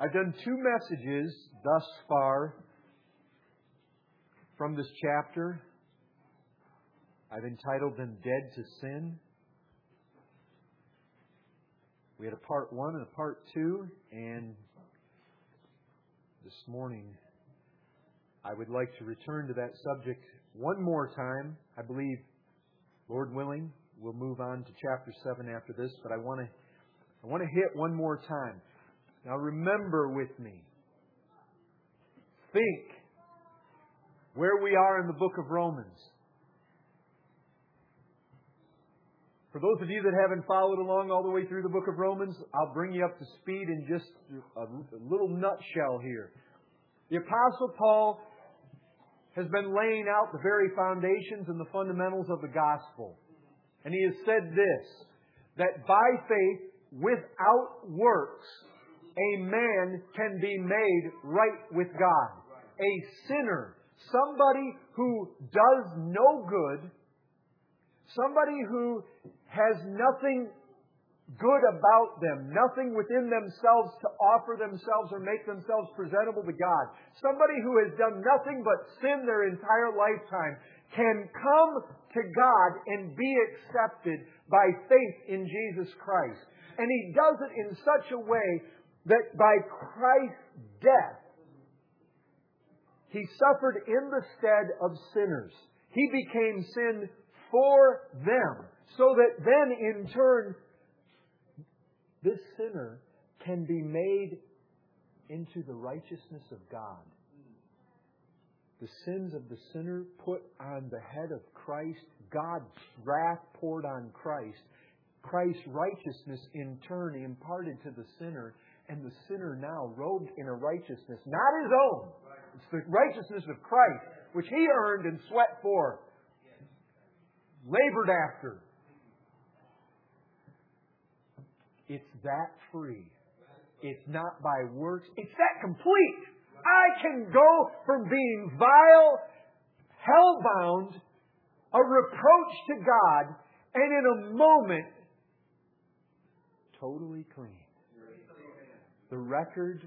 I've done two messages thus far from this chapter. I've entitled them Dead to Sin. We had a part one and a part two, and this morning I would like to return to that subject one more time. I believe, Lord willing, we'll move on to chapter seven after this, but I want to I want to hit one more time. Now remember with me. Think where we are in the book of Romans. For those of you that haven't followed along all the way through the book of Romans, I'll bring you up to speed in just a little nutshell here. The Apostle Paul has been laying out the very foundations and the fundamentals of the gospel. And he has said this that by faith, without works, a man can be made right with God. A sinner, somebody who does no good, somebody who has nothing good about them, nothing within themselves to offer themselves or make themselves presentable to God. Somebody who has done nothing but sin their entire lifetime can come to God and be accepted by faith in Jesus Christ. And he does it in such a way that by Christ's death, he suffered in the stead of sinners. He became sin for them, so that then in turn, this sinner can be made into the righteousness of God. The sins of the sinner put on the head of Christ, God's wrath poured on Christ, Christ's righteousness in turn imparted to the sinner, and the sinner now robed in a righteousness, not his own. It's the righteousness of Christ, which he earned and sweat for, labored after. It's that free. It's not by works. It's that complete. I can go from being vile, hell-bound, a reproach to God, and in a moment totally clean. The record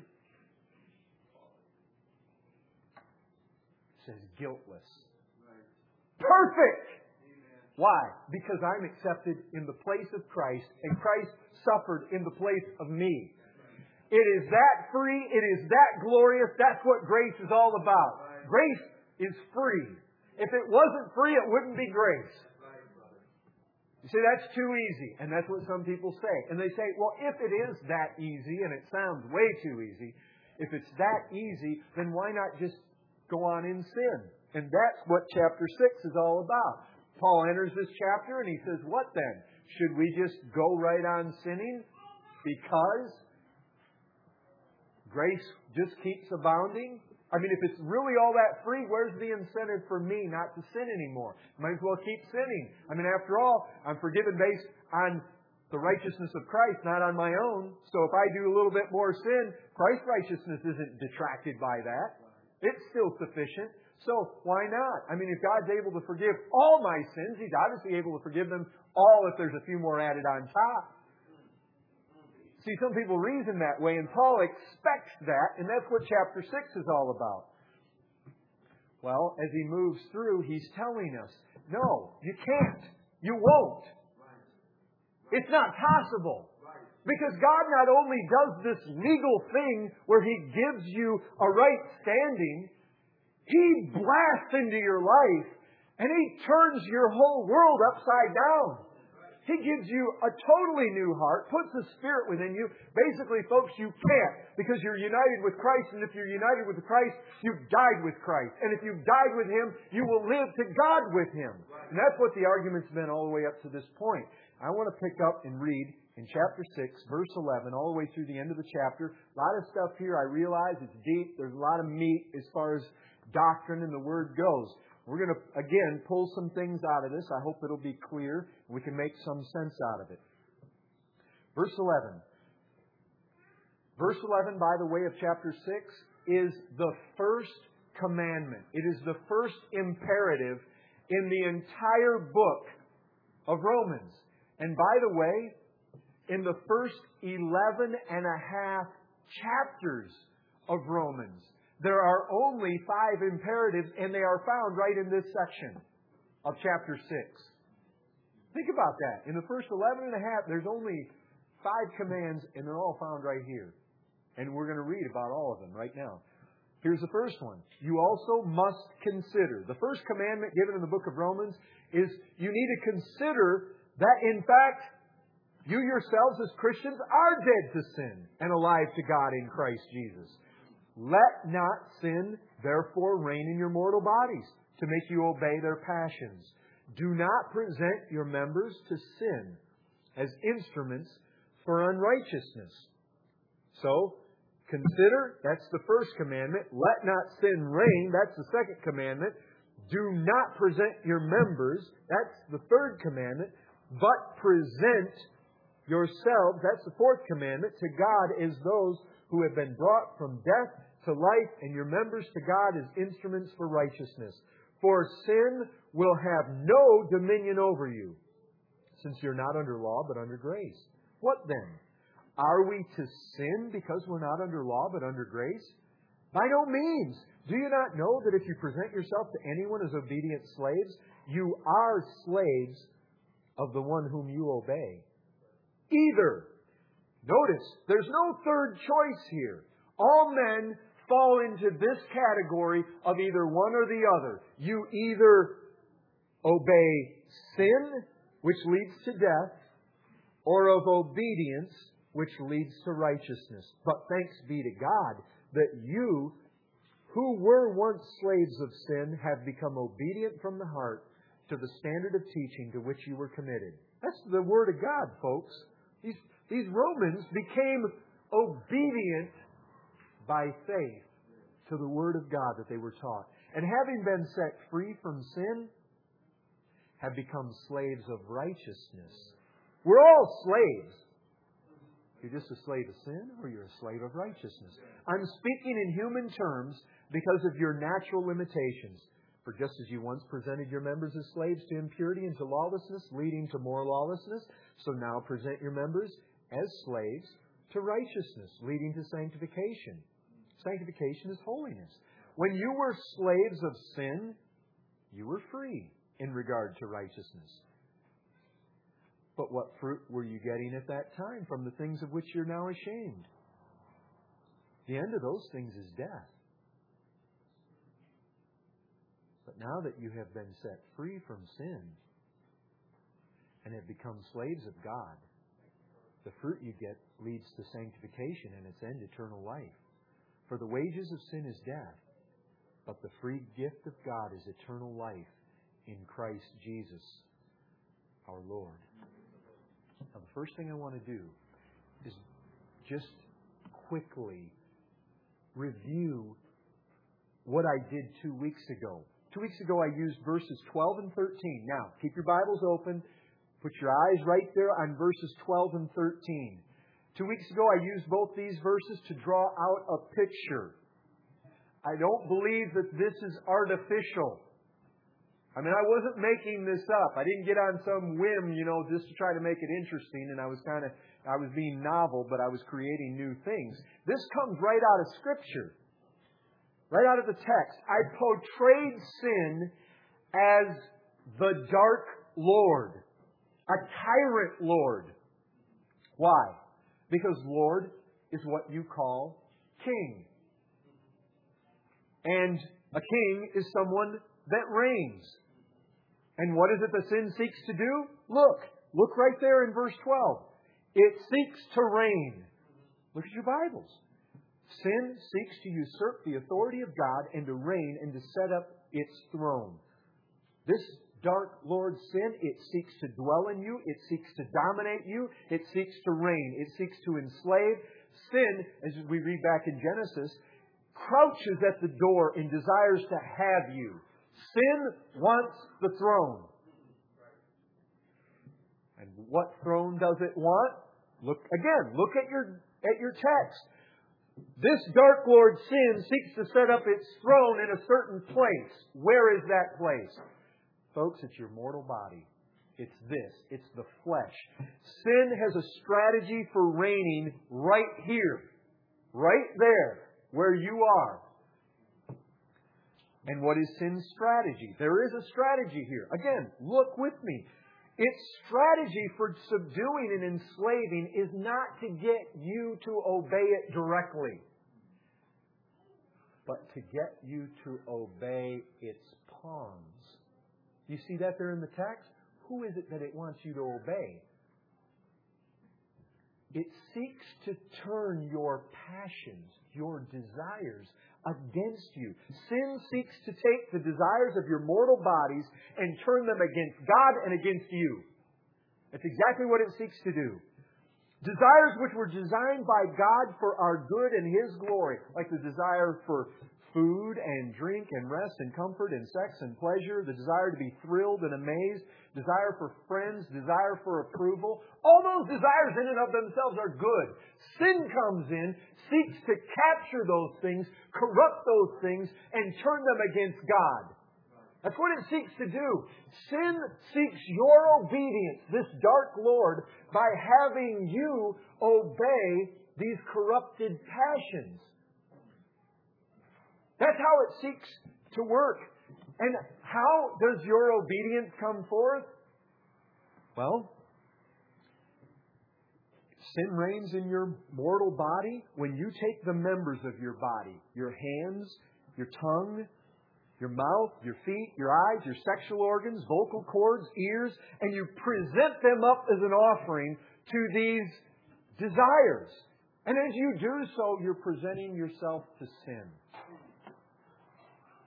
says guiltless. Perfect! Why? Because I'm accepted in the place of Christ, and Christ suffered in the place of me. It is that free, it is that glorious, that's what grace is all about. Grace is free. If it wasn't free, it wouldn't be grace. You say that's too easy, and that's what some people say. And they say, well, if it is that easy, and it sounds way too easy, if it's that easy, then why not just go on in sin? And that's what chapter 6 is all about. Paul enters this chapter and he says, What then? Should we just go right on sinning because grace just keeps abounding? I mean, if it's really all that free, where's the incentive for me not to sin anymore? Might as well keep sinning. I mean, after all, I'm forgiven based on the righteousness of Christ, not on my own. So if I do a little bit more sin, Christ's righteousness isn't detracted by that. It's still sufficient. So why not? I mean, if God's able to forgive all my sins, He's obviously able to forgive them all if there's a few more added on top. See, some people reason that way, and Paul expects that, and that's what chapter 6 is all about. Well, as he moves through, he's telling us, no, you can't. You won't. It's not possible. Because God not only does this legal thing where He gives you a right standing, He blasts into your life and He turns your whole world upside down. He gives you a totally new heart, puts a spirit within you. Basically, folks, you can't because you're united with Christ, and if you're united with Christ, you've died with Christ. And if you've died with Him, you will live to God with Him. And that's what the argument's been all the way up to this point. I want to pick up and read in chapter 6, verse 11, all the way through the end of the chapter. A lot of stuff here, I realize it's deep. There's a lot of meat as far as doctrine and the Word goes. We're going to, again, pull some things out of this. I hope it'll be clear. We can make some sense out of it. Verse 11. Verse 11, by the way, of chapter 6, is the first commandment. It is the first imperative in the entire book of Romans. And by the way, in the first 11 and a half chapters of Romans. There are only five imperatives, and they are found right in this section of chapter 6. Think about that. In the first 11 and a half, there's only five commands, and they're all found right here. And we're going to read about all of them right now. Here's the first one. You also must consider. The first commandment given in the book of Romans is you need to consider that, in fact, you yourselves as Christians are dead to sin and alive to God in Christ Jesus. Let not sin, therefore, reign in your mortal bodies to make you obey their passions. Do not present your members to sin as instruments for unrighteousness. So, consider, that's the first commandment. Let not sin reign, that's the second commandment. Do not present your members, that's the third commandment, but present yourselves, that's the fourth commandment, to God as those who have been brought from death to life, and your members to God as instruments for righteousness. For sin will have no dominion over you, since you're not under law, but under grace. What then? Are we to sin because we're not under law, but under grace? By no means. Do you not know that if you present yourself to anyone as obedient slaves, you are slaves of the one whom you obey? Either. Notice, there's no third choice here. All men fall into this category of either one or the other. You either obey sin, which leads to death, or of obedience, which leads to righteousness. But thanks be to God that you, who were once slaves of sin, have become obedient from the heart to the standard of teaching to which you were committed. That's the Word of God, folks. These, these Romans became obedient by faith to the Word of God that they were taught. And having been set free from sin, have become slaves of righteousness. We're all slaves. You're just a slave of sin or you're a slave of righteousness. I'm speaking in human terms because of your natural limitations. For just as you once presented your members as slaves to impurity and to lawlessness, leading to more lawlessness, so now present your members as slaves to righteousness, leading to sanctification. Sanctification is holiness. When you were slaves of sin, you were free in regard to righteousness. But what fruit were you getting at that time from the things of which you're now ashamed? The end of those things is death. But now that you have been set free from sin and have become slaves of God, the fruit you get leads to sanctification and its end eternal life. For the wages of sin is death, but the free gift of God is eternal life in Christ Jesus our Lord. Now, the first thing I want to do is just quickly review what I did two weeks ago. Two weeks ago, I used verses 12 and 13. Now, keep your Bibles open. Put your eyes right there on verses 12 and 13. Two weeks ago, I used both these verses to draw out a picture. I don't believe that this is artificial. I mean, I wasn't making this up. I didn't get on some whim, you know, just to try to make it interesting, and I was kind of, I was being novel, but I was creating new things. This comes right out of Scripture, right out of the text. I portrayed sin as the dark Lord, a tyrant Lord. Why? Because Lord is what you call king. And a king is someone that reigns. And what is it that sin seeks to do? Look. Look right there in verse 12. It seeks to reign. Look at your Bibles. Sin seeks to usurp the authority of God and to reign and to set up its throne. This dark Lord sin, it seeks to dwell in you, it seeks to dominate you, it seeks to reign, it seeks to enslave. Sin, as we read back in Genesis, crouches at the door and desires to have you. Sin wants the throne. And what throne does it want? Look again, look at your at your text. This dark lord sin seeks to set up its throne in a certain place. Where is that place? Folks, it's your mortal body. It's this. It's the flesh. Sin has a strategy for reigning right here. Right there, where you are. And what is sin's strategy? There is a strategy here. Again, look with me. Its strategy for subduing and enslaving is not to get you to obey it directly, but to get you to obey its pawns. You see that there in the text? Who is it that it wants you to obey? It seeks to turn your passions, your desires, against you. Sin seeks to take the desires of your mortal bodies and turn them against God and against you. That's exactly what it seeks to do. Desires which were designed by God for our good and His glory, like the desire for food and drink and rest and comfort and sex and pleasure, the desire to be thrilled and amazed, desire for friends, desire for approval. All those desires in and of themselves are good. Sin comes in, seeks to capture those things, corrupt those things, and turn them against God. That's what it seeks to do. Sin seeks your obedience, this dark Lord, by having you obey these corrupted passions. That's how it seeks to work. And how does your obedience come forth? Well, sin reigns in your mortal body when you take the members of your body, your hands, your tongue, your mouth, your feet, your eyes, your sexual organs, vocal cords, ears, and you present them up as an offering to these desires. And as you do so, you're presenting yourself to sin.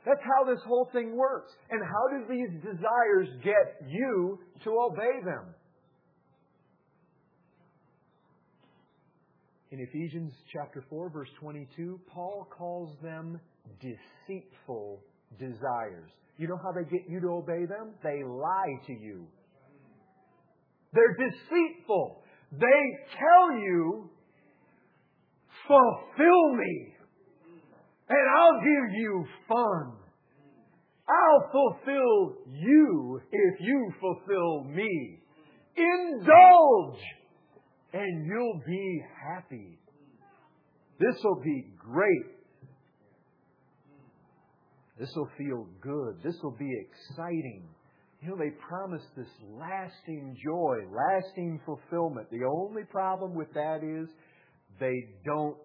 That's how this whole thing works. And how do these desires get you to obey them? In Ephesians chapter 4 verse 22, Paul calls them deceitful desires. You know how they get you to obey them? They lie to you. They're deceitful. They tell you, fulfill me and I'll give you fun. I'll fulfill you if you fulfill me. Indulge and you'll be happy. This will be great. This will feel good. This will be exciting. You know, they promise this lasting joy, lasting fulfillment. The only problem with that is they don't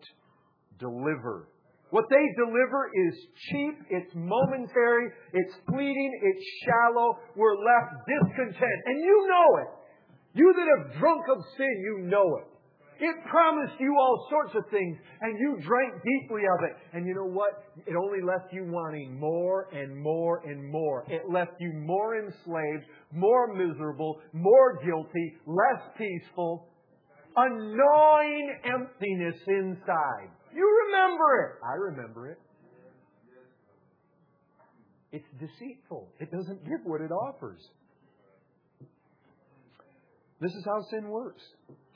deliver. What they deliver is cheap, it's momentary, it's fleeting, it's shallow. We're left discontent. And you know it. You that have drunk of sin, you know it. It promised you all sorts of things, and you drank deeply of it. And you know what? It only left you wanting more and more and more. It left you more enslaved, more miserable, more guilty, less peaceful, a gnawing emptiness inside. Remember it. I remember it. It's deceitful. It doesn't give what it offers. This is how sin works.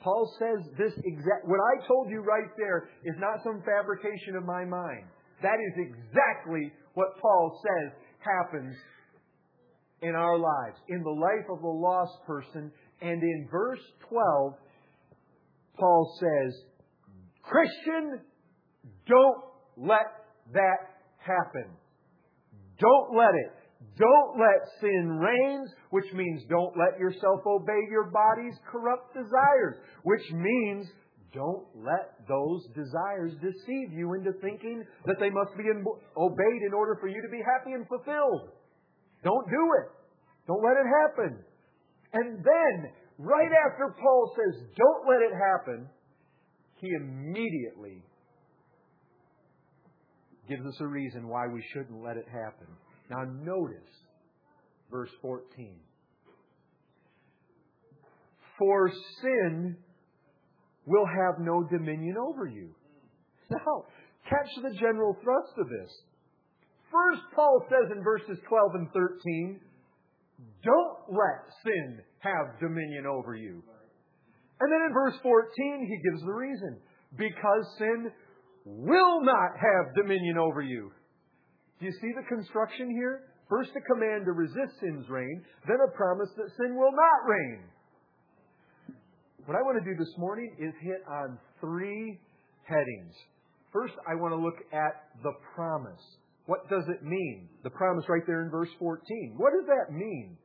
Paul says this exact, what I told you right there is not some fabrication of my mind. That is exactly what Paul says happens in our lives, in the life of a lost person. And in verse 12, Paul says, Christian, don't let that happen. Don't let it. Don't let sin reign, which means don't let yourself obey your body's corrupt desires, which means don't let those desires deceive you into thinking that they must be obeyed in order for you to be happy and fulfilled. Don't do it. Don't let it happen. And then, right after Paul says, don't let it happen, he immediately gives us a reason why we shouldn't let it happen. Now, notice verse 14. For sin will have no dominion over you. Now, catch the general thrust of this. First, Paul says in verses 12 and 13, don't let sin have dominion over you. And then in verse 14, he gives the reason. Because sin will not have dominion over you. Do you see the construction here? First a command to resist sin's reign, then a promise that sin will not reign. What I want to do this morning is hit on three headings. First, I want to look at the promise. What does it mean? The promise right there in verse 14. What does that mean?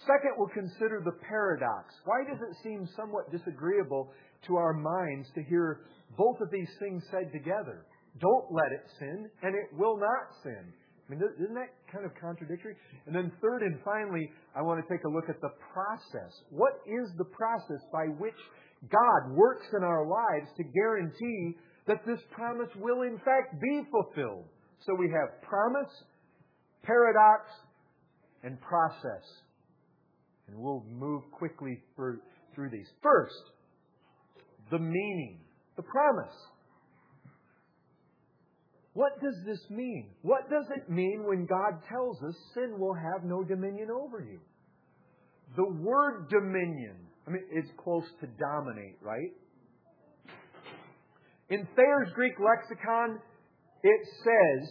Second, we'll consider the paradox. Why does it seem somewhat disagreeable to our minds to hear both of these things said together? Don't let it sin, and it will not sin. I mean, isn't that kind of contradictory? And then third and finally, I want to take a look at the process. What is the process by which God works in our lives to guarantee that this promise will in fact be fulfilled? So we have promise, paradox, and process. And we'll move quickly through, through these. First, the meaning, the promise. What does this mean? What does it mean when God tells us sin will have no dominion over you? The word dominion, I mean, it's close to dominate, right? In Thayer's Greek lexicon, it says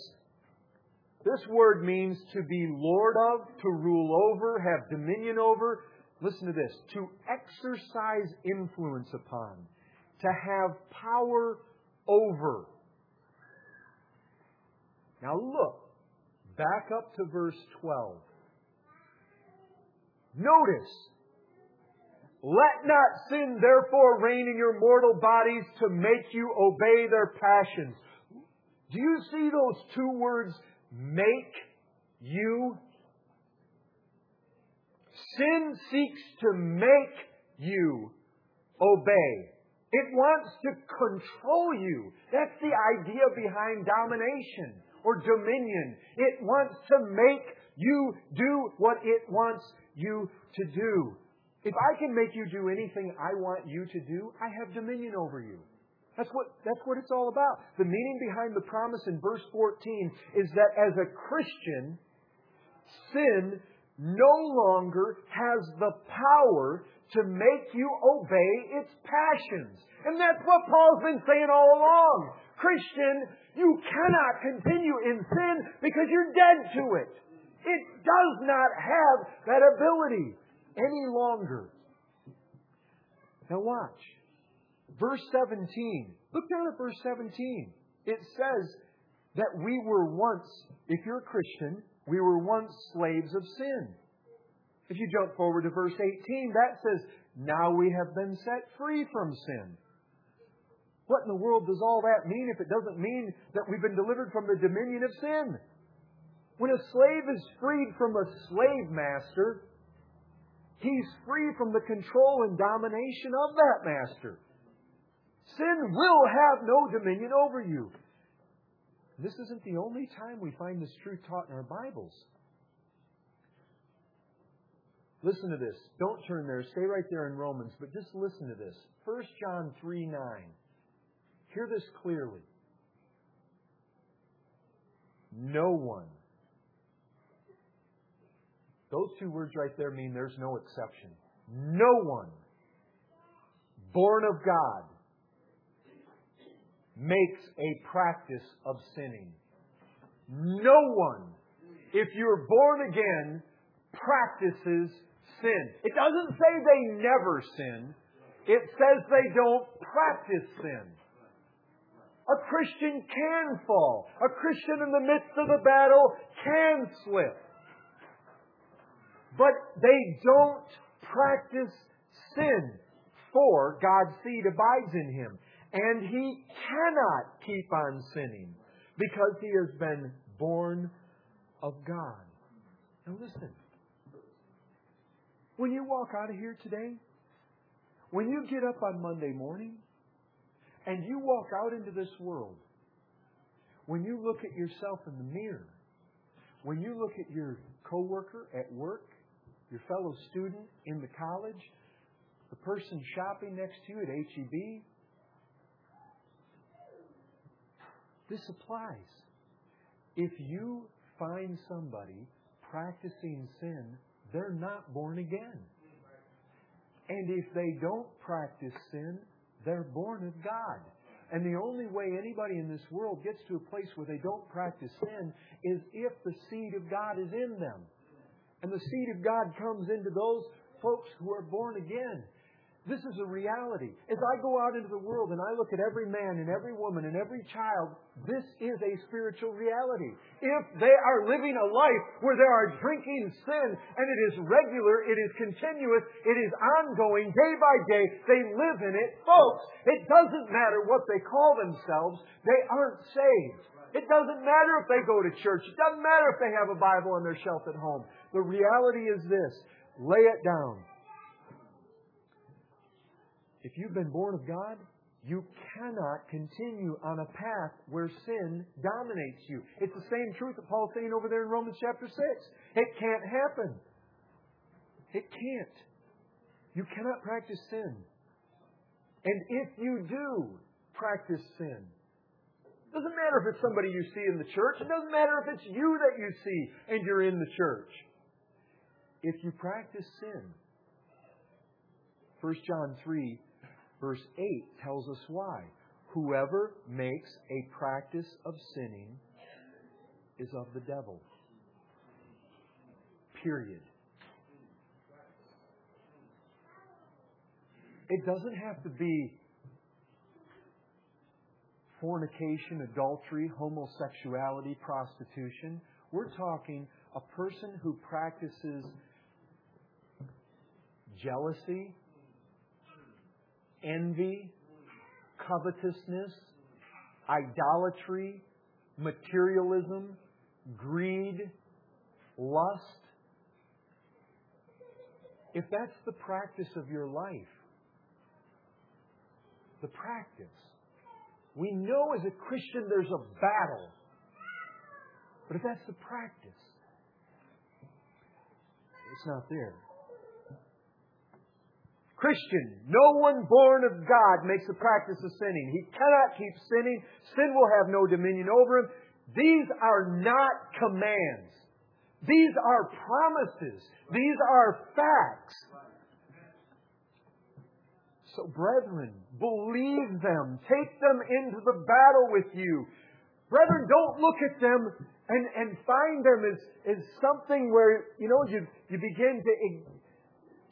this word means to be lord of, to rule over, have dominion over. Listen to this to exercise influence upon, to have power over. Now look, back up to verse 12. Notice, let not sin therefore reign in your mortal bodies to make you obey their passions. Do you see those two words make you. Sin seeks to make you obey. It wants to control you. That's the idea behind domination or dominion. It wants to make you do what it wants you to do. If I can make you do anything I want you to do, I have dominion over you. That's what, that's what it's all about. The meaning behind the promise in verse 14 is that as a Christian, sin no longer has the power to make you obey its passions. And that's what Paul's been saying all along. Christian, you cannot continue in sin because you're dead to it. It does not have that ability any longer. Now watch. Verse 17. Look down at verse 17. It says that we were once, if you're a Christian, we were once slaves of sin. If you jump forward to verse 18, that says, now we have been set free from sin. What in the world does all that mean if it doesn't mean that we've been delivered from the dominion of sin? When a slave is freed from a slave master, he's free from the control and domination of that master. Sin will have no dominion over you. This isn't the only time we find this truth taught in our Bibles. Listen to this. Don't turn there. Stay right there in Romans, but just listen to this. 1 John 3 9. Hear this clearly. No one. Those two words right there mean there's no exception. No one born of God makes a practice of sinning. No one, if you're born again, practices sin. It doesn't say they never sin. It says they don't practice sin. A Christian can fall. A Christian in the midst of the battle can slip. But they don't practice sin, for God's seed abides in him. And he cannot keep on sinning because he has been born of God. Now listen. When you walk out of here today, when you get up on Monday morning and you walk out into this world, when you look at yourself in the mirror, when you look at your coworker at work, your fellow student in the college, the person shopping next to you at HEB, This applies. If you find somebody practicing sin, they're not born again. And if they don't practice sin, they're born of God. And the only way anybody in this world gets to a place where they don't practice sin is if the seed of God is in them. And the seed of God comes into those folks who are born again. This is a reality. As I go out into the world and I look at every man and every woman and every child, this is a spiritual reality. If they are living a life where they are drinking sin and it is regular, it is continuous, it is ongoing, day by day, they live in it, folks, it doesn't matter what they call themselves, they aren't saved. It doesn't matter if they go to church. It doesn't matter if they have a Bible on their shelf at home. The reality is this. Lay it down. If you've been born of God, you cannot continue on a path where sin dominates you. It's the same truth that Paul's saying over there in Romans chapter 6. It can't happen. It can't. You cannot practice sin. And if you do practice sin, it doesn't matter if it's somebody you see in the church. It doesn't matter if it's you that you see and you're in the church. If you practice sin, 1 John 3 Verse 8 tells us why. Whoever makes a practice of sinning is of the devil. Period. It doesn't have to be fornication, adultery, homosexuality, prostitution. We're talking a person who practices jealousy, envy, covetousness, idolatry, materialism, greed, lust. If that's the practice of your life, the practice, we know as a Christian there's a battle. But if that's the practice, it's not there. Christian, no one born of God makes a practice of sinning. He cannot keep sinning. Sin will have no dominion over him. These are not commands. These are promises. These are facts. So, brethren, believe them. Take them into the battle with you. Brethren, don't look at them and, and find them as, as something where, you know, you, you begin to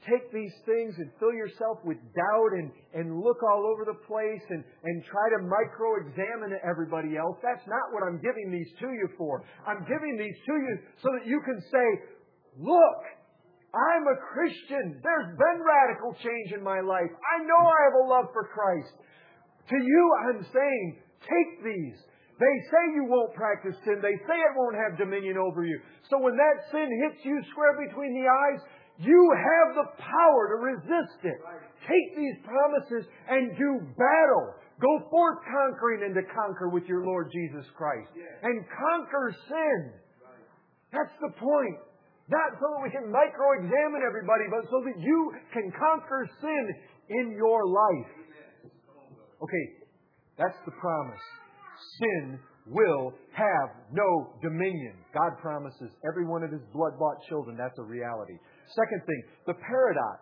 take these things and fill yourself with doubt and, and look all over the place and, and try to micro examine everybody else. That's not what I'm giving these to you for. I'm giving these to you so that you can say, look, I'm a Christian. There's been radical change in my life. I know I have a love for Christ. To you, I'm saying, take these. They say you won't practice sin. They say it won't have dominion over you. So when that sin hits you square between the eyes, you have the power to resist it. Take these promises and do battle. Go forth conquering and to conquer with your Lord Jesus Christ. And conquer sin. That's the point. Not so that we can micro examine everybody, but so that you can conquer sin in your life. Okay, that's the promise. Sin will have no dominion. God promises every one of his blood bought children. That's a reality. Second thing, the paradox.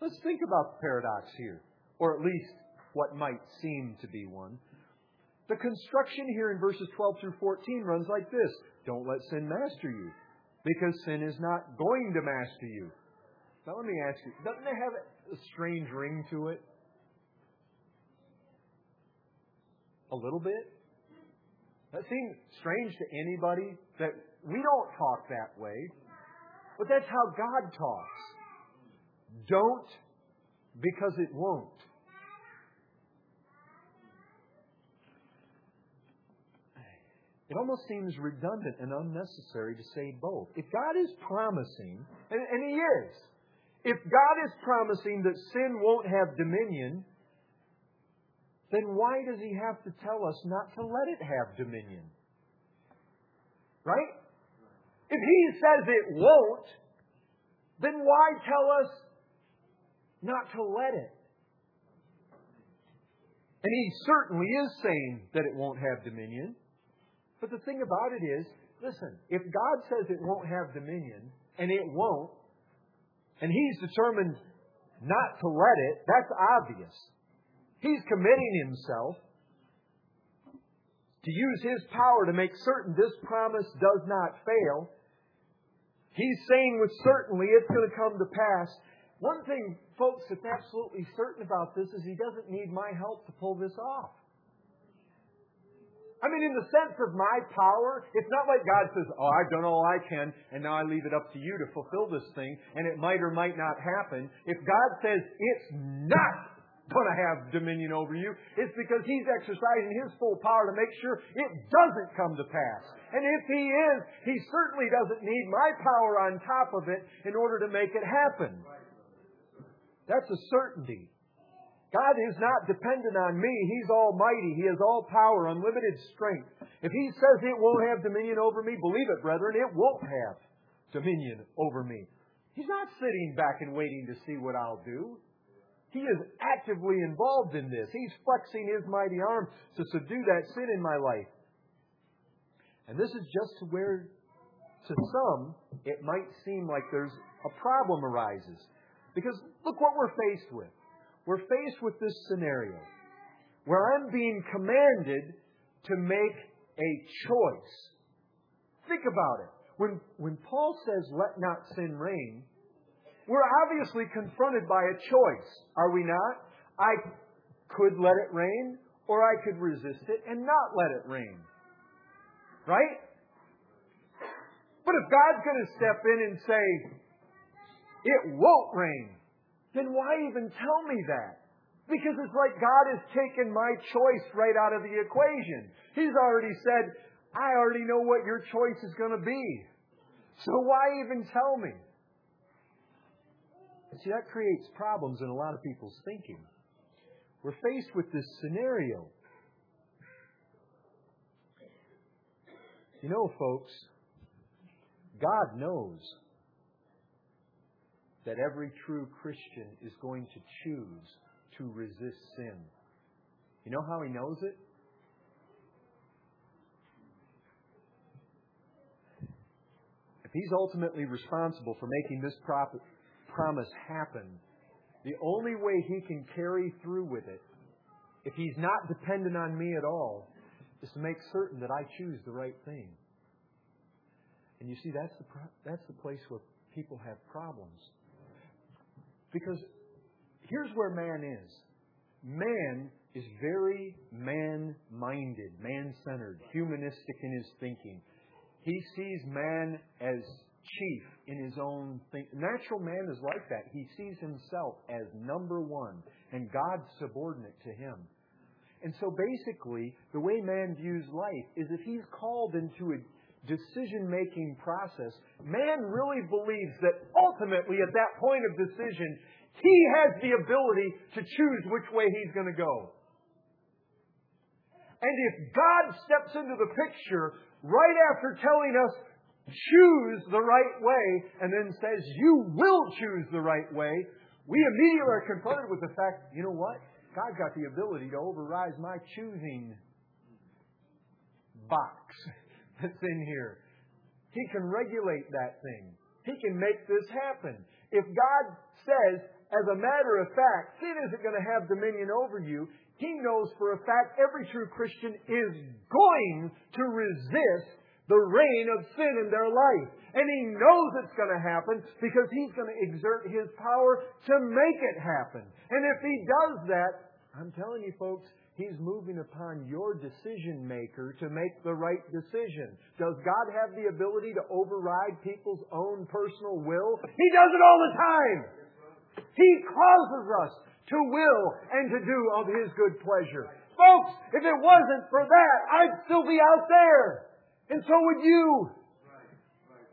Let's think about the paradox here, or at least what might seem to be one. The construction here in verses 12 through 14 runs like this Don't let sin master you, because sin is not going to master you. Now, let me ask you doesn't it have a strange ring to it? A little bit? That seems strange to anybody that we don't talk that way. But that's how God talks. Don't because it won't. It almost seems redundant and unnecessary to say both. If God is promising, and, and He is, if God is promising that sin won't have dominion, then why does He have to tell us not to let it have dominion? Right? If he says it won't, then why tell us not to let it? And he certainly is saying that it won't have dominion. But the thing about it is, listen, if God says it won't have dominion, and it won't, and he's determined not to let it, that's obvious. He's committing himself to use his power to make certain this promise does not fail. He's saying with certainty it's going to come to pass. One thing, folks, that's absolutely certain about this is he doesn't need my help to pull this off. I mean, in the sense of my power, it's not like God says, Oh, I've done all I can, and now I leave it up to you to fulfill this thing, and it might or might not happen. If God says it's not going to have dominion over you, it's because He's exercising His full power to make sure it doesn't come to pass. And if He is, He certainly doesn't need my power on top of it in order to make it happen. That's a certainty. God is not dependent on me. He's almighty. He has all power, unlimited strength. If He says it won't have dominion over me, believe it, brethren, it won't have dominion over me. He's not sitting back and waiting to see what I'll do. He is actively involved in this. He's flexing His mighty arm to subdue that sin in my life. And this is just where, to some, it might seem like there's a problem arises. Because look what we're faced with we're faced with this scenario where I'm being commanded to make a choice. Think about it. When, when Paul says, let not sin reign, we're obviously confronted by a choice, are we not? I could let it reign, or I could resist it and not let it reign. Right? But if God's going to step in and say, it won't reign, then why even tell me that? Because it's like God has taken my choice right out of the equation. He's already said, I already know what your choice is going to be. So why even tell me? See, that creates problems in a lot of people's thinking. We're faced with this scenario. You know, folks, God knows that every true Christian is going to choose to resist sin. You know how he knows it? If he's ultimately responsible for making this promise happen, the only way he can carry through with it, if he's not dependent on me at all, is to make certain that I choose the right thing. And you see, that's the, that's the place where people have problems. Because here's where man is man is very man minded, man centered, humanistic in his thinking. He sees man as chief in his own thing. Natural man is like that. He sees himself as number one and God subordinate to him. And so basically, the way man views life is if he's called into a decision making process, man really believes that ultimately at that point of decision, he has the ability to choose which way he's going to go. And if God steps into the picture right after telling us, choose the right way, and then says, you will choose the right way, we immediately are confronted with the fact, you know what? God's got the ability to override my choosing box that's in here. He can regulate that thing. He can make this happen. If God says, as a matter of fact, sin isn't going to have dominion over you, he knows for a fact every true Christian is going to resist the reign of sin in their life. And he knows it's going to happen because he's going to exert his power to make it happen. And if he does that, I'm telling you folks, He's moving upon your decision maker to make the right decision. Does God have the ability to override people's own personal will? He does it all the time. He causes us to will and to do of His good pleasure. Folks, if it wasn't for that, I'd still be out there. And so would you.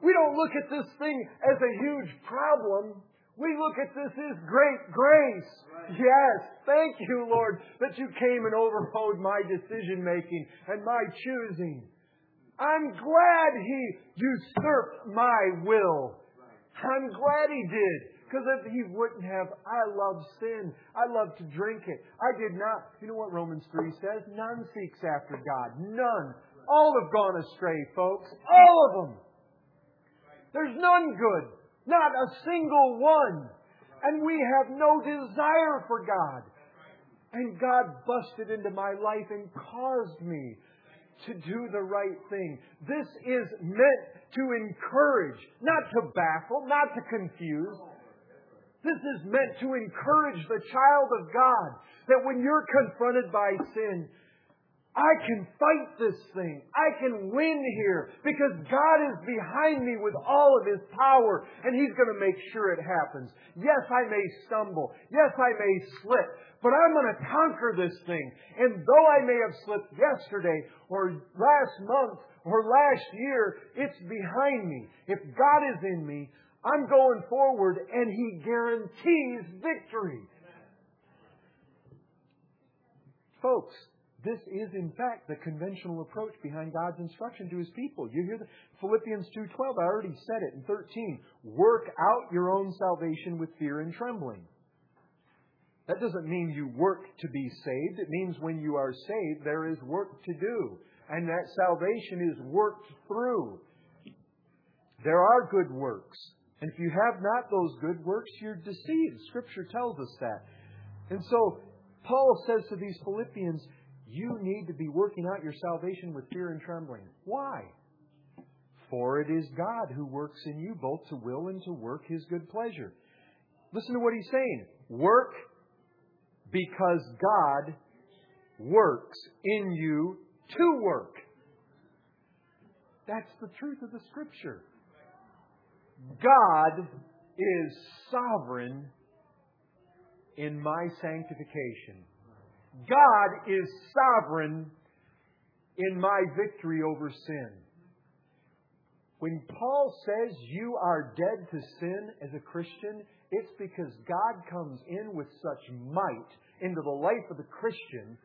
We don't look at this thing as a huge problem. We look at this as great grace. Yes, thank you, Lord, that you came and overrode my decision making and my choosing. I'm glad He usurped my will. I'm glad He did. Because if He wouldn't have, I love sin. I love to drink it. I did not. You know what Romans 3 says? None seeks after God. None. All have gone astray, folks. All of them. There's none good. Not a single one. And we have no desire for God. And God busted into my life and caused me to do the right thing. This is meant to encourage, not to baffle, not to confuse, This is meant to encourage the child of God that when you're confronted by sin, I can fight this thing. I can win here because God is behind me with all of His power and He's going to make sure it happens. Yes, I may stumble. Yes, I may slip, but I'm going to conquer this thing. And though I may have slipped yesterday or last month or last year, it's behind me. If God is in me, I'm going forward and He guarantees victory. Folks, this is in fact the conventional approach behind God's instruction to His people. You hear the Philippians 2.12, I already said it in 13. Work out your own salvation with fear and trembling. That doesn't mean you work to be saved. It means when you are saved, there is work to do. And that salvation is worked through. There are good works. And if you have not those good works, you're deceived. Scripture tells us that. And so, Paul says to these Philippians, you need to be working out your salvation with fear and trembling. Why? For it is God who works in you both to will and to work his good pleasure. Listen to what he's saying. Work because God works in you to work. That's the truth of the Scripture. God is sovereign in my sanctification. God is sovereign in my victory over sin. When Paul says you are dead to sin as a Christian, it's because God comes in with such might into the life of the Christian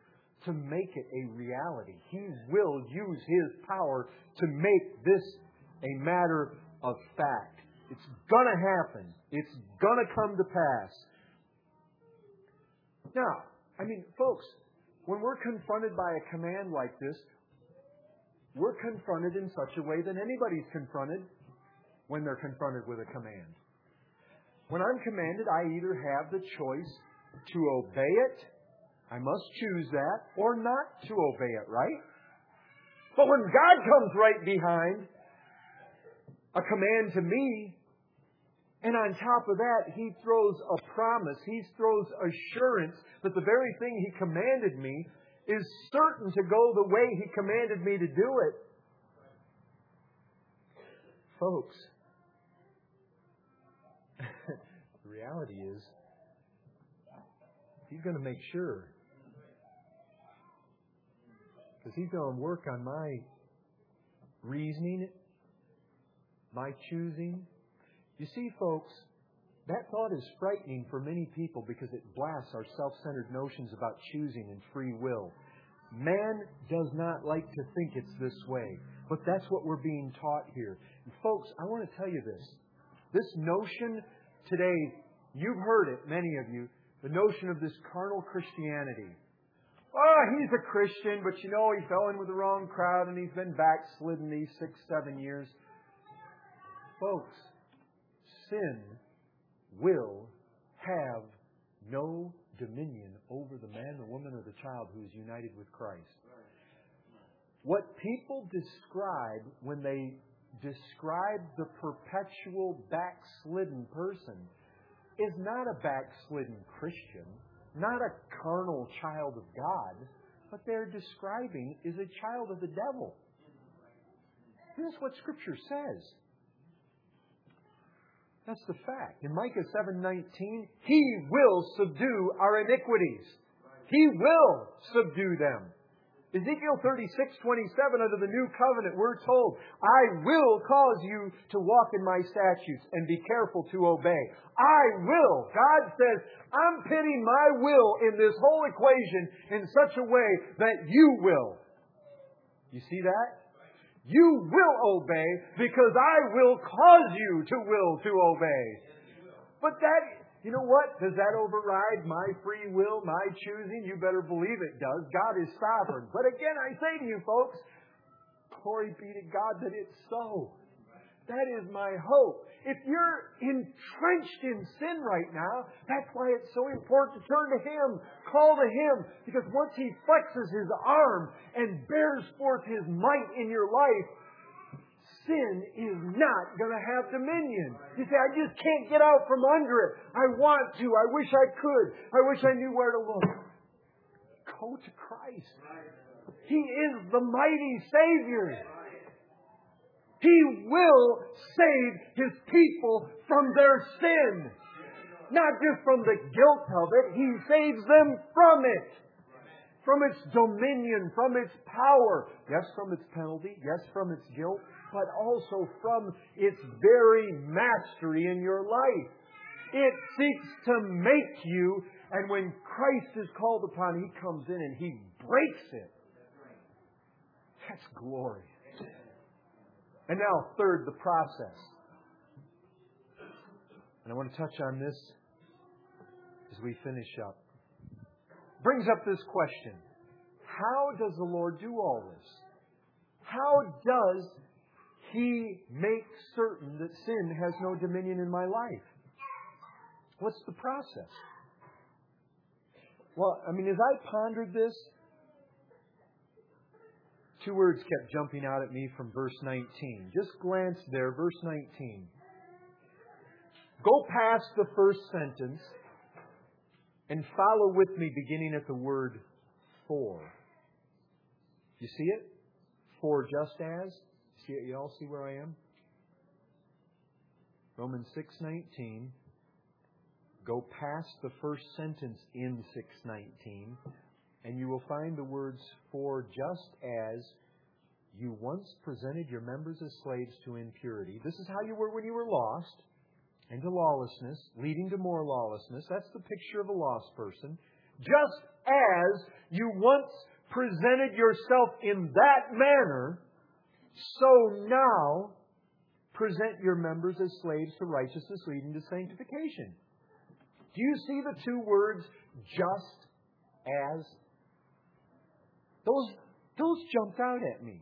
to make it a reality. He will use His power to make this a matter of fact. It's going to happen. It's going to come to pass. Now, I mean, folks, when we're confronted by a command like this, we're confronted in such a way that anybody's confronted when they're confronted with a command. When I'm commanded, I either have the choice to obey it, I must choose that, or not to obey it, right? But when God comes right behind a command to me, and on top of that, He throws a promise, He throws assurance that the very thing He commanded me is certain to go the way He commanded me to do it. Folks, the reality is, He's going to make sure. Because He's going to work on my reasoning, my choosing. You see, folks, that thought is frightening for many people because it blasts our self centered notions about choosing and free will. Man does not like to think it's this way, but that's what we're being taught here. And folks, I want to tell you this. This notion today, you've heard it, many of you, the notion of this carnal Christianity. Oh, he's a Christian, but you know, he fell in with the wrong crowd and he's been backslidden these six, seven years. Folks, sin will have no dominion over the man, the woman, or the child who is united with Christ. What people describe when they describe the perpetual backslidden person is not a backslidden Christian, not a carnal child of God. What they're describing is a child of the devil. Is what Scripture says. That's the fact. In Micah 7:19, he will subdue our iniquities. He will subdue them. Ezekiel 36:27 under the new covenant we're told, I will cause you to walk in my statutes and be careful to obey. I will. God says, I'm pitting my will in this whole equation in such a way that you will. You see that? You will obey because I will cause you to will to obey. But that, you know what? Does that override my free will, my choosing? You better believe it does. God is sovereign. But again, I say to you folks, glory be to God that it's so. That is my hope. If you're entrenched in sin right now, that's why it's so important to turn to Him, call to Him, because once He flexes His arm and bears forth His might in your life, sin is not going to have dominion. You say, I just can't get out from under it. I want to. I wish I could. I wish I knew where to look. Go to Christ. He is the mighty Savior. He will save His people from their sin. Not just from the guilt of it, He saves them from it. From its dominion, from its power. Yes, from its penalty. Yes, from its guilt. But also from its very mastery in your life. It seeks to make you, and when Christ is called upon, He comes in and He breaks it. That's glory. And now, third, the process. And I want to touch on this as we finish up. Brings up this question How does the Lord do all this? How does He make certain that sin has no dominion in my life? What's the process? Well, I mean, as I pondered this, two words kept jumping out at me from verse 19. Just glance there, verse 19. Go past the first sentence and follow with me beginning at the word for. You see it? For just as. See it? You all see where I am? Romans 6:19. Go past the first sentence in 619 and you will find the words for just as you once presented your members as slaves to impurity. This is how you were when you were lost into lawlessness, leading to more lawlessness. That's the picture of a lost person. Just as you once presented yourself in that manner, so now present your members as slaves to righteousness, leading to sanctification. Do you see the two words, just as? Those, those jumped out at me.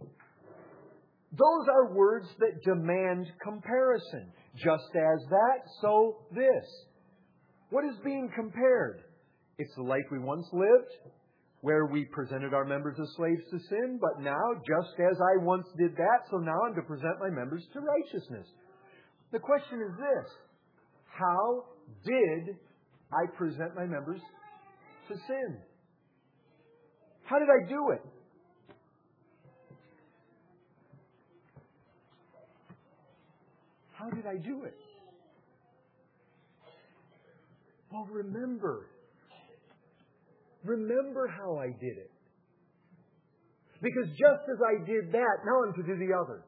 Those are words that demand comparison. Just as that, so this. What is being compared? It's the life we once lived, where we presented our members as slaves to sin, but now, just as I once did that, so now I'm to present my members to righteousness. The question is this How did I present my members to sin? How did I do it? How did I do it? Well, remember. Remember how I did it. Because just as I did that, now I'm to do the other.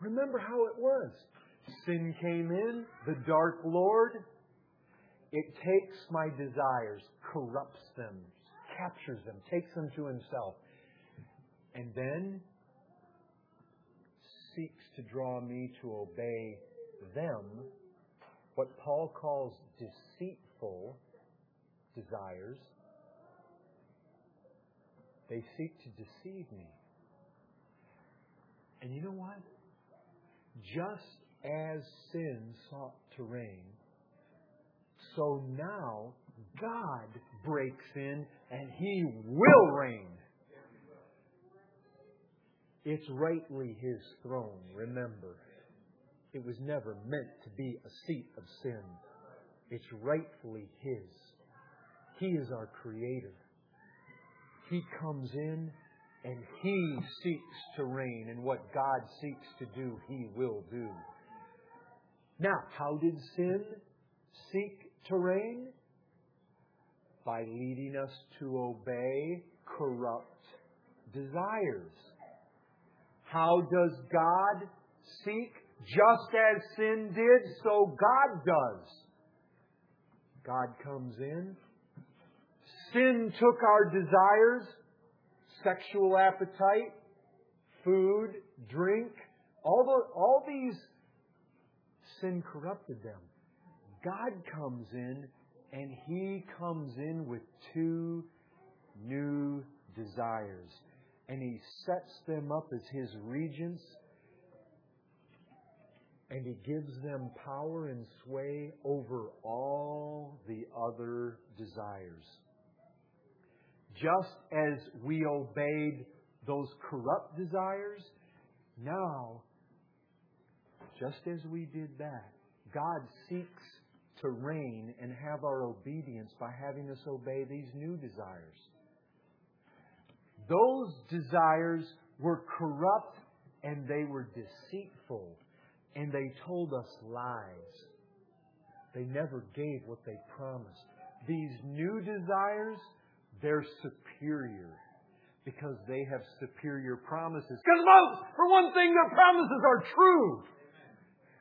Remember how it was. Sin came in, the dark Lord. It takes my desires, corrupts them, captures them, takes them to himself, and then seeks to draw me to obey them what Paul calls deceitful desires. They seek to deceive me. And you know what? Just as sin sought to reign, so now God breaks in and he will reign. It's rightly his throne, remember. It was never meant to be a seat of sin. It's rightfully his. He is our creator. He comes in and he seeks to reign, and what God seeks to do, he will do. Now, how did sin seek to reign? By leading us to obey corrupt desires. How does God seek? Just as sin did, so God does. God comes in. Sin took our desires, sexual appetite, food, drink, all, the, all these, sin corrupted them. God comes in and he comes in with two new desires. And he sets them up as his regents. And he gives them power and sway over all the other desires. Just as we obeyed those corrupt desires, now just as we did that, God seeks to reign and have our obedience by having us obey these new desires. Those desires were corrupt and they were deceitful and they told us lies. They never gave what they promised. These new desires, they're superior because they have superior promises. Because most, for one thing, their promises are true.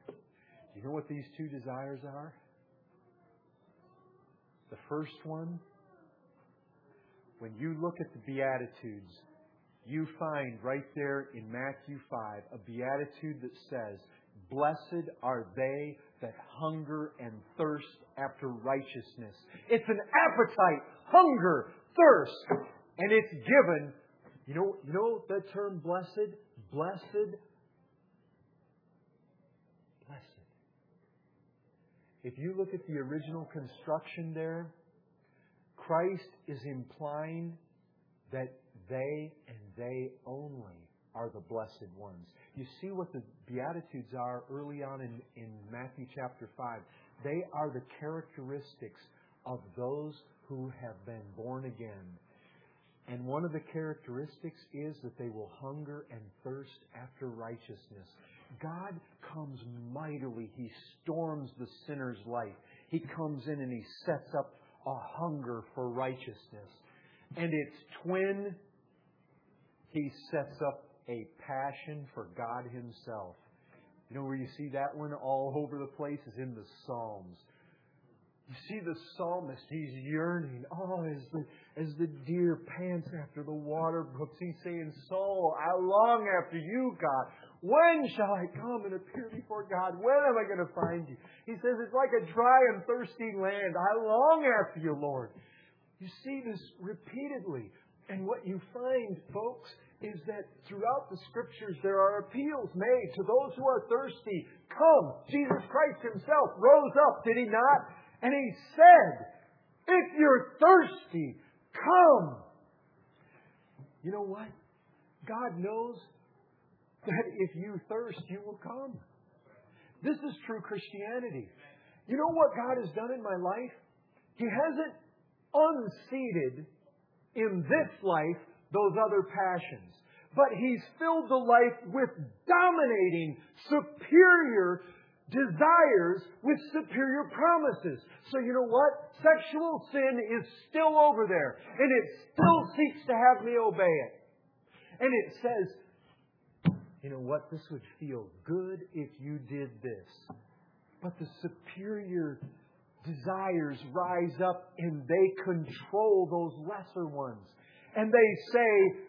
Do you know what these two desires are? The first one, when you look at the Beatitudes, you find right there in Matthew 5 a beatitude that says, Blessed are they that hunger and thirst after righteousness. It's an appetite, hunger, thirst, and it's given. You know, you know the term blessed? Blessed. Blessed. If you look at the original construction there, Christ is implying that they and they only are the blessed ones. You see what the Beatitudes are early on in, in Matthew chapter 5. They are the characteristics of those who have been born again. And one of the characteristics is that they will hunger and thirst after righteousness. God comes mightily. He storms the sinner's life. He comes in and He sets up a hunger for righteousness. And its twin, He sets up a passion for God Himself. You know where you see that one all over the place is in the Psalms. You see the psalmist, he's yearning. Oh, as the, as the deer pants after the water brooks, he's saying, Soul, I long after you, God. When shall I come and appear before God? When am I going to find you? He says, It's like a dry and thirsty land. I long after you, Lord. You see this repeatedly. And what you find, folks, is that throughout the scriptures there are appeals made to those who are thirsty. Come. Jesus Christ himself rose up, did he not? And he said, If you're thirsty, come. You know what? God knows that if you thirst, you will come. This is true Christianity. You know what God has done in my life? He hasn't unseated in this life those other passions. But He's filled the life with dominating, superior desires with superior promises. So you know what? Sexual sin is still over there. And it still seeks to have me obey it. And it says, you know what? This would feel good if you did this. But the superior desires rise up and they control those lesser ones and they say,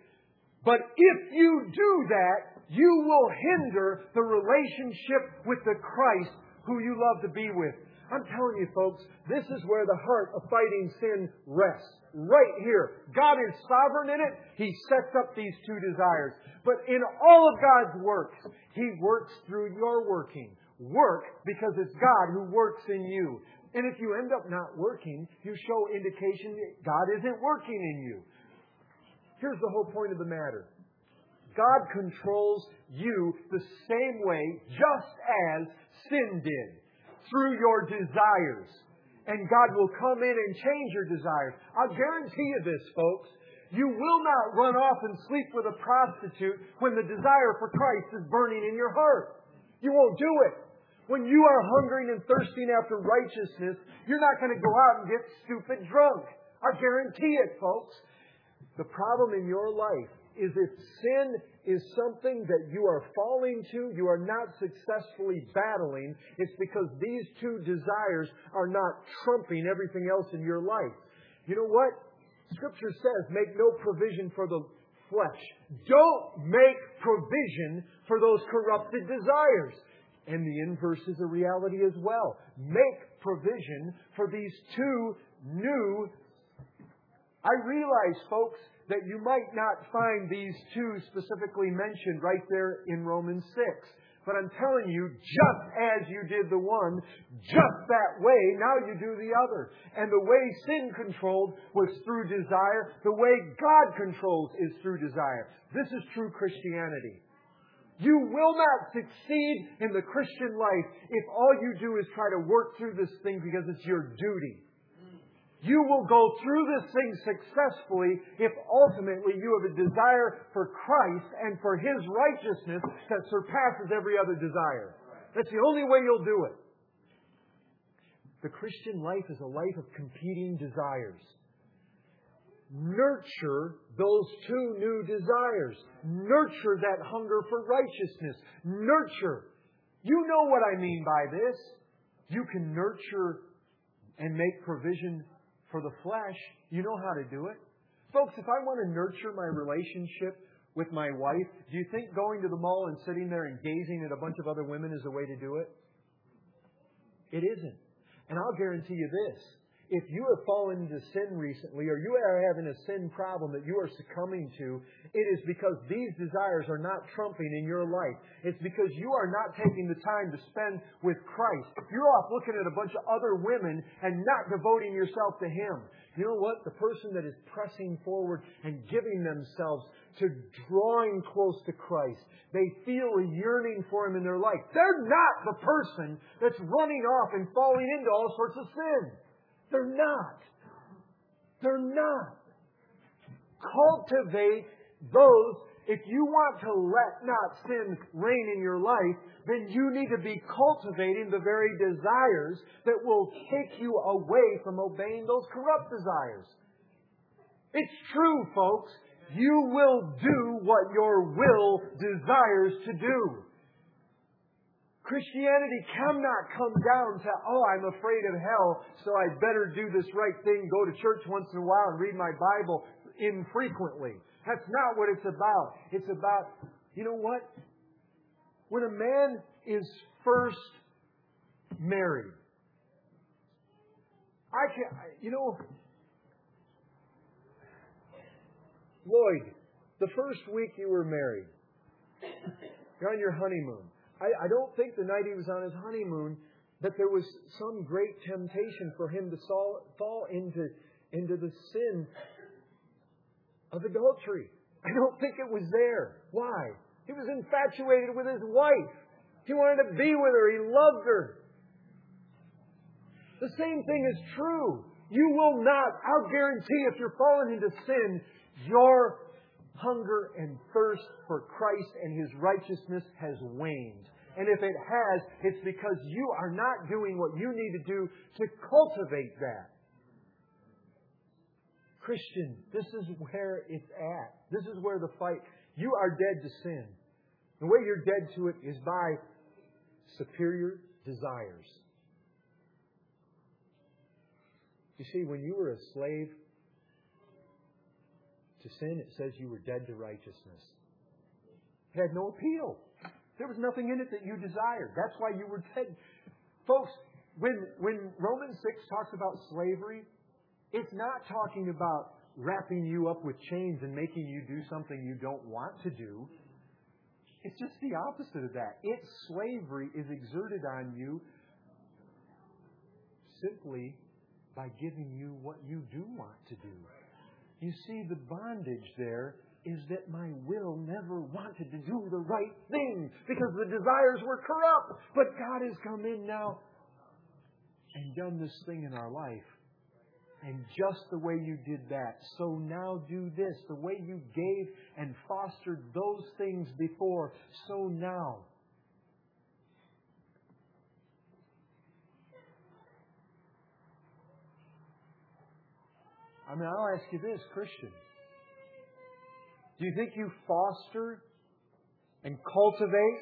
but if you do that, you will hinder the relationship with the Christ who you love to be with. I'm telling you, folks, this is where the heart of fighting sin rests. Right here. God is sovereign in it. He sets up these two desires. But in all of God's works, He works through your working. Work because it's God who works in you. And if you end up not working, you show indication that God isn't working in you. Here's the whole point of the matter. God controls you the same way, just as sin did, through your desires. And God will come in and change your desires. I'll guarantee you this, folks. You will not run off and sleep with a prostitute when the desire for Christ is burning in your heart. You won't do it. When you are hungering and thirsting after righteousness, you're not going to go out and get stupid drunk. I guarantee it, folks. The problem in your life is if sin is something that you are falling to, you are not successfully battling, it's because these two desires are not trumping everything else in your life. You know what? Scripture says, make no provision for the flesh. Don't make provision for those corrupted desires. And the inverse is a reality as well. Make provision for these two new I realize, folks, that you might not find these two specifically mentioned right there in Romans 6. But I'm telling you, just as you did the one, just that way, now you do the other. And the way sin controlled was through desire. The way God controls is through desire. This is true Christianity. You will not succeed in the Christian life if all you do is try to work through this thing because it's your duty. You will go through this thing successfully if ultimately you have a desire for Christ and for His righteousness that surpasses every other desire. That's the only way you'll do it. The Christian life is a life of competing desires. Nurture those two new desires. Nurture that hunger for righteousness. Nurture. You know what I mean by this. You can nurture and make provision for the flesh. You know how to do it. Folks, if I want to nurture my relationship with my wife, do you think going to the mall and sitting there and gazing at a bunch of other women is the way to do it? It isn't. And I'll guarantee you this. If you have fallen into sin recently or you are having a sin problem that you are succumbing to, it is because these desires are not trumping in your life. It's because you are not taking the time to spend with Christ. You're off looking at a bunch of other women and not devoting yourself to Him. You know what? The person that is pressing forward and giving themselves to drawing close to Christ. They feel a yearning for Him in their life. They're not the person that's running off and falling into all sorts of sin. They're not. They're not. Cultivate those. If you want to let not sin reign in your life, then you need to be cultivating the very desires that will take you away from obeying those corrupt desires. It's true, folks you will do what your will desires to do. Christianity cannot come down to, oh, I'm afraid of hell, so I better do this right thing, go to church once in a while and read my Bible infrequently. That's not what it's about. It's about, you know what? When a man is first married, I can, you know, Lloyd, the first week you were married, you're on your honeymoon. I, I don't think the night he was on his honeymoon that there was some great temptation for him to fall, fall into, into the sin of adultery. I don't think it was there. Why? He was infatuated with his wife. He wanted to be with her. He loved her. The same thing is true. You will not, I'll guarantee if you're falling into sin, your hunger and thirst for Christ and His righteousness has waned. And if it has, it's because you are not doing what you need to do to cultivate that. Christian, this is where it's at. This is where the fight. You are dead to sin. The way you're dead to it is by superior desires. You see, when you were a slave to sin, it says you were dead to righteousness. It had no appeal. There was nothing in it that you desired. That's why you were dead. Folks, when, when Romans 6 talks about slavery, it's not talking about wrapping you up with chains and making you do something you don't want to do. It's just the opposite of that. Its slavery is exerted on you simply by giving you what you do want to do. You see, the bondage there is that my will never wanted to do the right thing because the desires were corrupt. But God has come in now and done this thing in our life. And just the way you did that, so now do this. The way you gave and fostered those things before, so now I mean, I'll ask you this, Christian. Do you think you foster and cultivate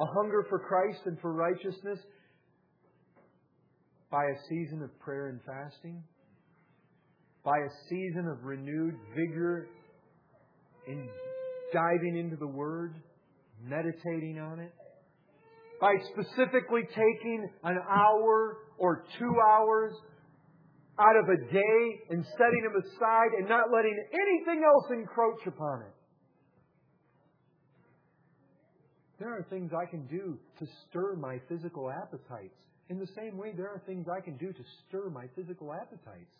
a hunger for Christ and for righteousness by a season of prayer and fasting? By a season of renewed vigor in diving into the Word, meditating on it? By specifically taking an hour or two hours out of a day and setting them aside and not letting anything else encroach upon it. There are things I can do to stir my physical appetites. In the same way, there are things I can do to stir my physical appetites.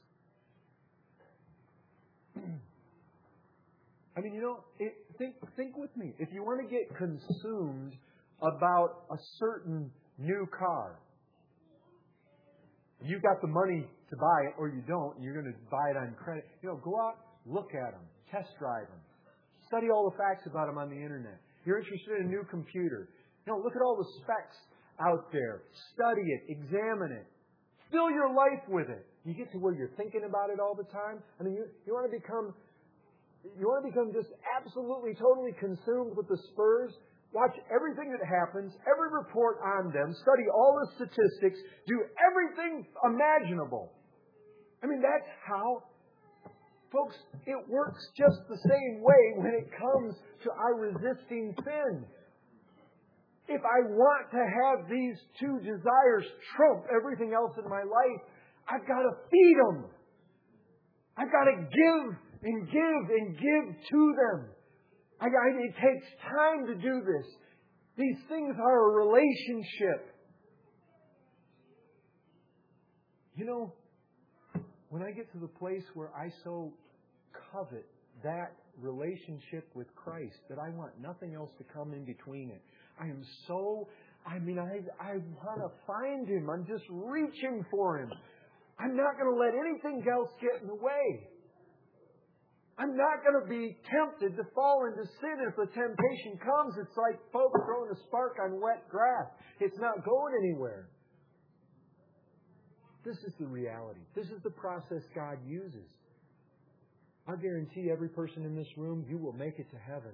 I mean, you know, it, think think with me. If you want to get consumed about a certain new car, you've got the money to buy it, or you don't, and you're going to buy it on credit. You know, go out, look at them, test drive them, study all the facts about them on the internet. You're interested in a new computer. You know, look at all the specs out there. Study it, examine it, fill your life with it. You get to where you're thinking about it all the time. I mean, you, you want to become you want to become just absolutely, totally consumed with the Spurs? Watch everything that happens, every report on them, study all the statistics, do everything imaginable. I mean, that's how, folks, it works just the same way when it comes to our resisting sin. If I want to have these two desires trump everything else in my life, I've got to feed them. I've got to give and give and give to them. I, I, it takes time to do this. These things are a relationship. You know, when I get to the place where I so covet that relationship with Christ that I want nothing else to come in between it, I am so, I mean, I, I want to find Him. I'm just reaching for Him. I'm not going to let anything else get in the way. I'm not going to be tempted to fall into sin. If the temptation comes, it's like folks throwing a spark on wet grass. It's not going anywhere. This is the reality. This is the process God uses. I guarantee every person in this room, you will make it to heaven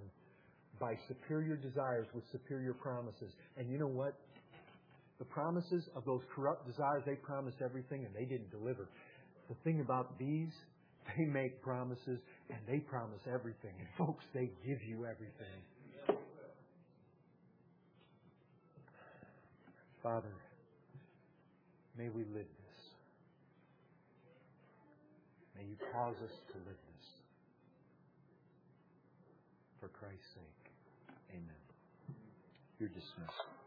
by superior desires with superior promises. And you know what? The promises of those corrupt desires, they promised everything and they didn't deliver. The thing about these, they make promises and they promise everything. And folks, they give you everything. Father, may we live this. May you cause us to live this. For Christ's sake. Amen. You're dismissed.